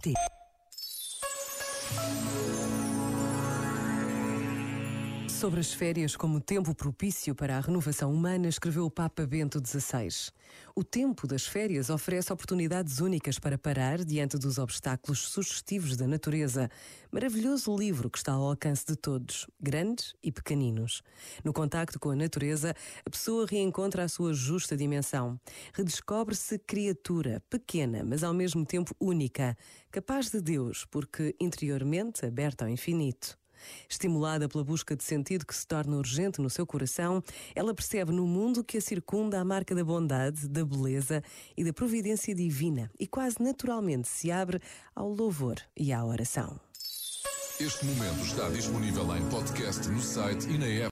côté. Sobre as férias como tempo propício para a renovação humana, escreveu o Papa Bento XVI. O tempo das férias oferece oportunidades únicas para parar diante dos obstáculos sugestivos da natureza. Maravilhoso livro que está ao alcance de todos, grandes e pequeninos. No contacto com a natureza, a pessoa reencontra a sua justa dimensão. Redescobre-se criatura, pequena, mas ao mesmo tempo única, capaz de Deus, porque interiormente aberta ao infinito. Estimulada pela busca de sentido que se torna urgente no seu coração, ela percebe no mundo que a circunda a marca da bondade, da beleza e da providência divina e quase naturalmente se abre ao louvor e à oração. Este momento está disponível em podcast no site e na app.